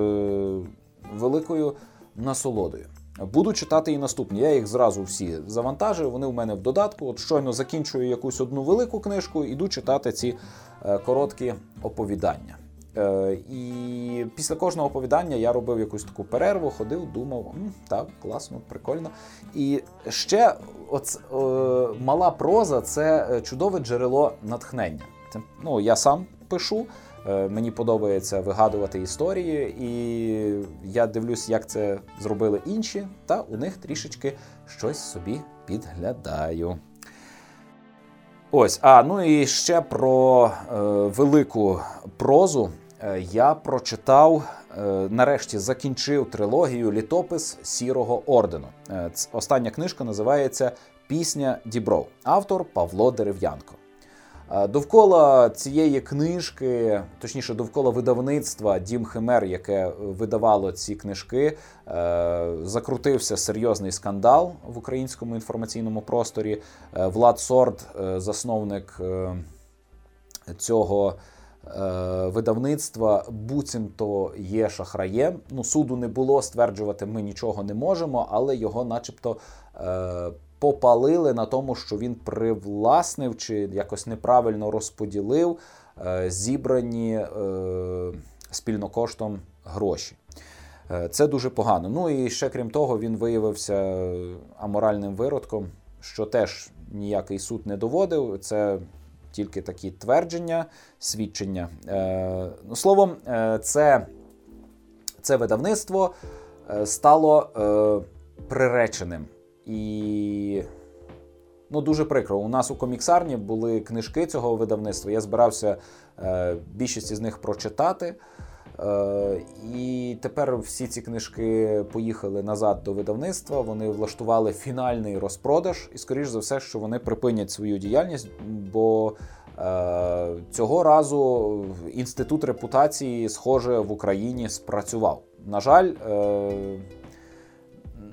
великою насолодою. Буду читати і наступні. Я їх зразу всі завантажую. Вони в мене в додатку. От щойно закінчую якусь одну велику книжку, іду читати ці е, короткі оповідання. Е, і після кожного оповідання я робив якусь таку перерву, ходив, думав, так, класно, прикольно. І ще оц, е, мала проза це чудове джерело натхнення. Це, ну, Я сам пишу. Е, мені подобається вигадувати історії, і я дивлюсь, як це зробили інші, та у них трішечки щось собі підглядаю. Ось, а ну і ще про е, велику прозу. Е, я прочитав, е, нарешті закінчив трилогію Літопис Сірого ордену. Е, остання книжка називається Пісня Дібров, автор Павло Дерев'янко. Довкола цієї книжки, точніше, довкола видавництва Дім Химер, яке видавало ці книжки, е, закрутився серйозний скандал в українському інформаційному просторі. Е, Влад Сорд, е, засновник цього видавництва, буцімто є шахраєм. Ну, суду не було стверджувати, ми нічого не можемо, але його, начебто, попалили на тому, що він привласнив чи якось неправильно розподілив е, зібрані е, спільно коштом гроші. Е, це дуже погано. Ну і ще крім того, він виявився аморальним виродком, що теж ніякий суд не доводив. Це тільки такі твердження, свідчення. Ну, Словом, це, це видавництво стало приреченим. І ну, дуже прикро. У нас у коміксарні були книжки цього видавництва. Я збирався е, більшість із них прочитати. Е, І тепер всі ці книжки поїхали назад до видавництва. Вони влаштували фінальний розпродаж, і, скоріш за все, що вони припинять свою діяльність, бо е, цього разу інститут репутації, схоже, в Україні спрацював. На жаль, е,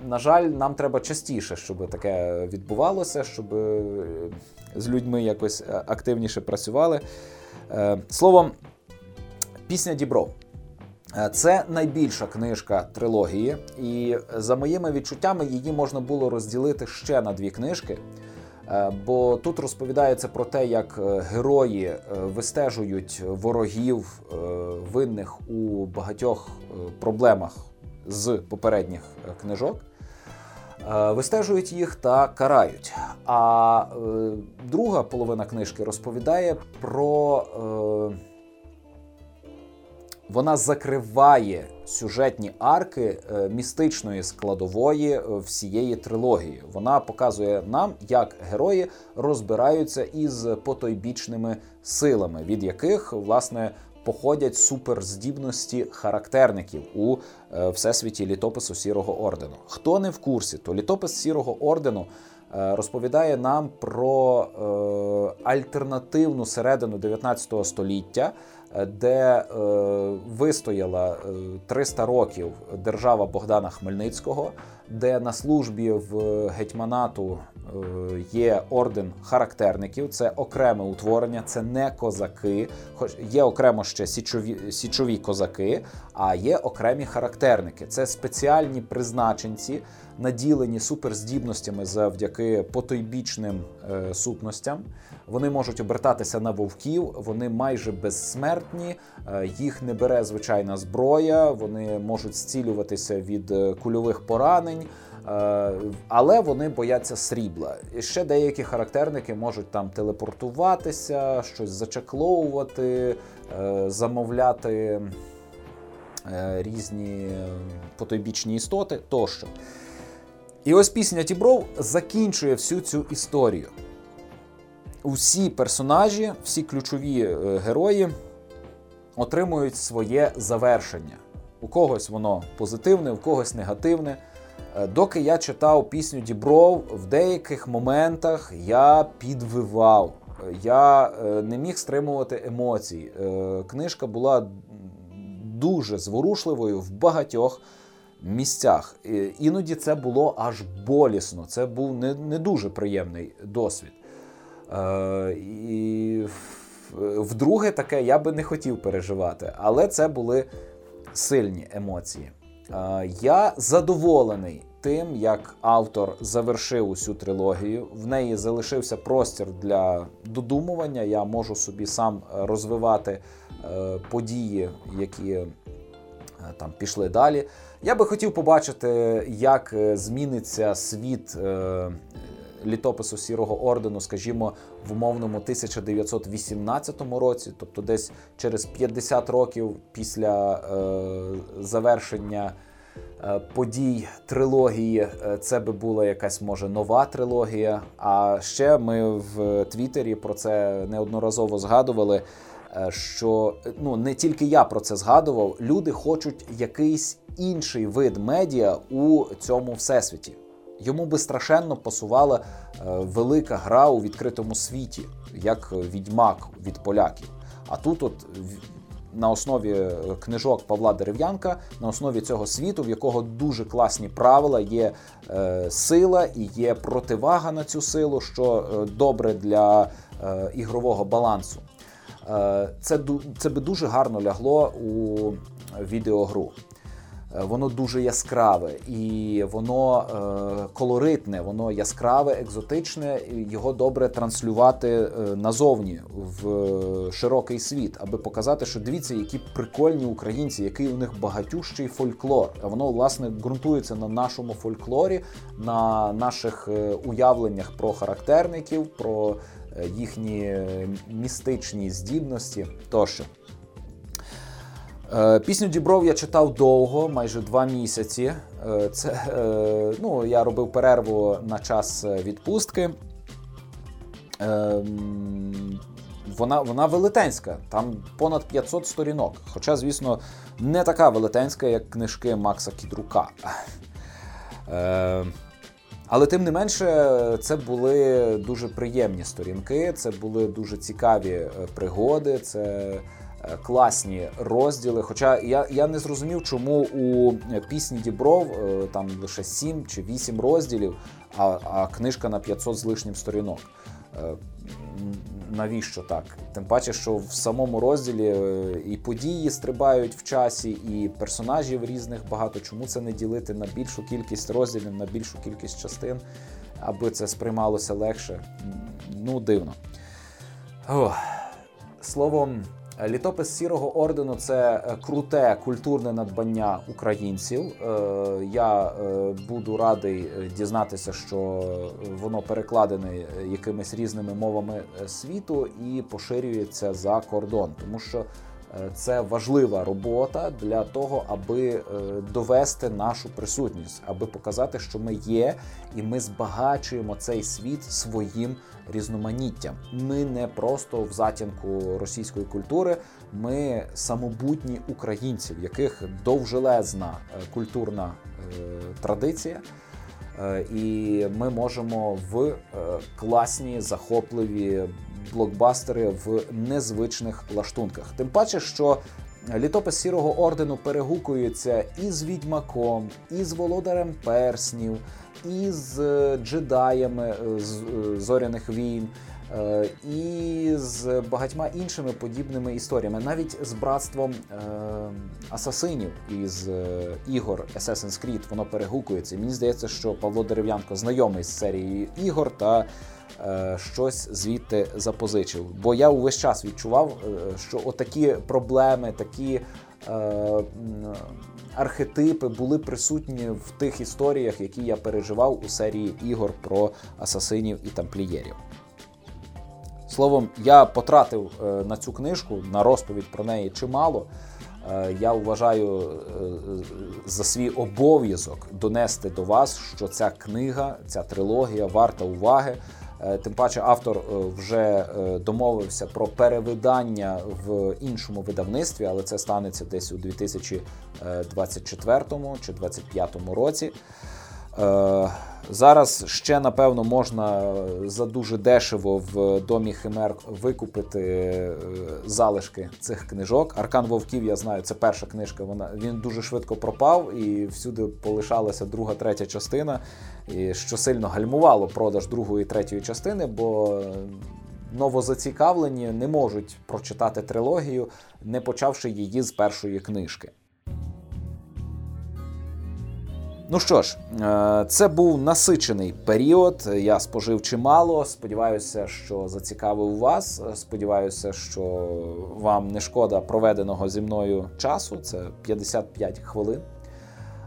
на жаль, нам треба частіше, щоб таке відбувалося, щоб е, з людьми якось е, активніше працювали. Е, словом, пісня Дібро. Це найбільша книжка трилогії, і за моїми відчуттями її можна було розділити ще на дві книжки. Бо тут розповідається про те, як герої вистежують ворогів винних у багатьох проблемах з попередніх книжок. Е, вистежують їх та карають. А е, друга половина книжки розповідає про. Е, вона закриває сюжетні арки містичної складової всієї трилогії. Вона показує нам, як герої розбираються із потойбічними силами, від яких власне походять суперздібності характерників у е, всесвіті літопису Сірого ордену. Хто не в курсі, то літопис Сірого ордену. Е, розповідає нам про е, альтернативну середину 19 століття, е, де е, вистояла 300 років держава Богдана Хмельницького, де на службі в гетьманату Е, є орден характерників, це окреме утворення, це не козаки. Хоч є окремо ще січові січові козаки, а є окремі характерники. Це спеціальні призначенці, наділені суперздібностями завдяки потойбічним е, сутностям. Вони можуть обертатися на вовків, вони майже безсмертні, е, їх не бере звичайна зброя, вони можуть зцілюватися від е, кульових поранень. Але вони бояться срібла. І ще деякі характерники можуть там телепортуватися, щось зачекловувати, замовляти різні потойбічні істоти тощо. І ось пісня Тібров закінчує всю цю історію. Усі персонажі, всі ключові герої отримують своє завершення. У когось воно позитивне, у когось негативне. Е, доки я читав пісню Дібров, в деяких моментах я підвивав, я е, не міг стримувати емоцій. Е, книжка була дуже зворушливою в багатьох місцях. Іноді це було аж болісно. Це був не не дуже приємний досвід. Е, І вдруге, таке я би не хотів переживати, але це були сильні емоції. Е, Я задоволений тим, як автор завершив усю трилогію. В неї залишився простір для додумування. Я можу собі сам розвивати е, події, які е, там пішли далі. Я би хотів побачити, як е, зміниться світ е, літопису Сірого ордену, скажімо, в умовному 1918 році, тобто десь через 50 років після е, завершення. Е, подій трилогії е, це би була якась може нова трилогія. А ще ми в Твіттері про це неодноразово згадували. Е, що ну не тільки я про це згадував, люди хочуть якийсь інший вид медіа у цьому всесвіті. Йому би страшенно пасувала велика гра у відкритому світі, як відьмак від поляків. А тут, от на основі е, книжок Павла Дерев'янка, на основі цього світу, в якого дуже класні правила, є е, сила і є противага на цю силу, що е, добре для е, ігрового балансу. Е, це це би дуже гарно лягло у відеогру. Е, воно дуже яскраве і воно е, колоритне, воно яскраве, екзотичне. Його добре транслювати назовні в широкий світ, аби показати, що дивіться, які прикольні українці, який у них багатющий фольклор. А воно власне ґрунтується на нашому фольклорі, на наших уявленнях про характерників, про їхні містичні здібності тощо. Е, пісню Дібров я читав довго, майже два місяці. Е, це, е, ну, Я робив перерву на час відпустки. Вона вона велетенська, там понад 500 сторінок. Хоча, звісно, не така велетенська, як книжки Макса Кідрука. Але тим не менше, це були дуже приємні сторінки, це були дуже цікаві пригоди. це Е, класні розділи. Хоча я я не зрозумів, чому у пісні Дібров е, там лише 7 чи 8 розділів, а, а книжка на 500 з лишнім сторінок. Е, навіщо так? Тим паче, що в самому розділі і події стрибають в часі, і персонажів різних багато. Чому це не ділити на більшу кількість розділів, на більшу кількість частин, аби це сприймалося легше? Ну, дивно. Ох. словом. Літопис сірого ордену це е, круте культурне надбання українців. Е, я е, буду радий дізнатися, що воно перекладене якимись різними мовами світу і поширюється за кордон, тому що це важлива робота для того, аби довести нашу присутність, аби показати, що ми є, і ми збагачуємо цей світ своїм різноманіттям. Ми не просто в затінку російської культури, ми самобутні українці, в яких довжелезна е, культурна е, традиція. Е, і ми можемо в класні захопливі блокбастери в незвичних лаштунках. Тим паче, що літопис сірого ордену перегукується і з відьмаком, і з володарем перснів, і з джедаями з зоряних війн. І з багатьма іншими подібними історіями, навіть з братством е, асасинів із е, ігор Assassin's Creed воно перегукується. Мені здається, що Павло Дерев'янко знайомий з серією ігор та Е, щось звідти запозичив. Бо я увесь час відчував, е, що отакі проблеми, такі е, архетипи були присутні в тих історіях, які я переживав у серії ігор про асасинів і тамплієрів. Словом, я потратив на цю книжку, на розповідь про неї чимало. Я вважаю за свій обов'язок донести до вас, що ця книга, ця трилогія варта уваги. Е, тим паче автор е, вже е, домовився про перевидання в іншому видавництві, але це станеться десь у 2024 чи 2025 році. Зараз ще напевно можна за дуже дешево в домі Химер викупити е, залишки цих книжок. Аркан Вовків, я знаю, це перша книжка. Вона він дуже швидко пропав, і всюди полишалася друга, третя частина, і що сильно гальмувало продаж другої третьої частини, бо новозацікавлені не можуть прочитати трилогію, не почавши її з першої книжки. Ну що ж, е, це був насичений період. Я спожив чимало. Сподіваюся, що зацікавив вас. Сподіваюся, що вам не шкода проведеного зі мною часу. Це 55 хвилин.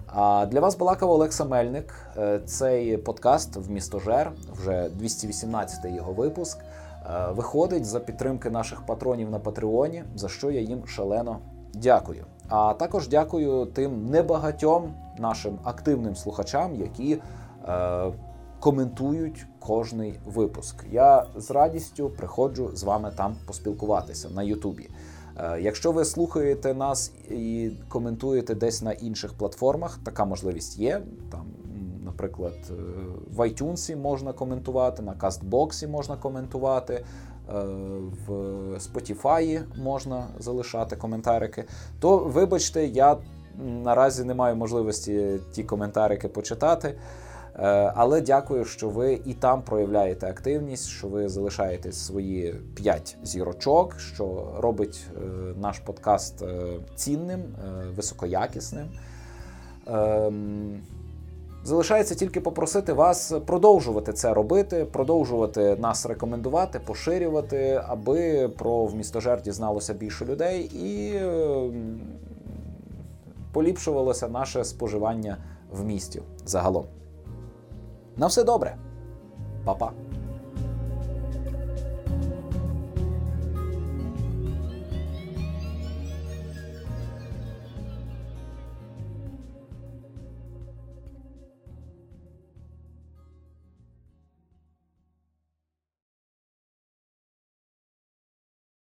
А для вас балакав Олекса Мельник. Е, цей подкаст в місто Жер, вже 218-й його випуск. Е, виходить за підтримки наших патронів на Патреоні, за що я їм шалено дякую. А також дякую тим небагатьом нашим активним слухачам, які е, коментують кожний випуск. Я з радістю приходжу з вами там поспілкуватися на Ютубі. Е, якщо ви слухаєте нас і коментуєте десь на інших платформах, така можливість є. Там, наприклад, е, в iTunes можна коментувати, на Кастбоксі можна коментувати. Е, в Spotify можна залишати коментарики, то вибачте, я наразі не маю можливості ті коментарики почитати. Е, але дякую, що ви і там проявляєте активність, що ви залишаєте свої 5 зірочок, що робить е, наш подкаст цінним, високоякісним. Ем, Залишається тільки попросити вас продовжувати це робити, продовжувати нас рекомендувати, поширювати, аби про вмістожер дізналося більше людей і ем, поліпшувалося наше споживання в місті загалом. На все добре, Па-па!